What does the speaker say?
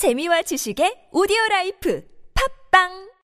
재미와 지식의 오디오 라이프. 팝빵!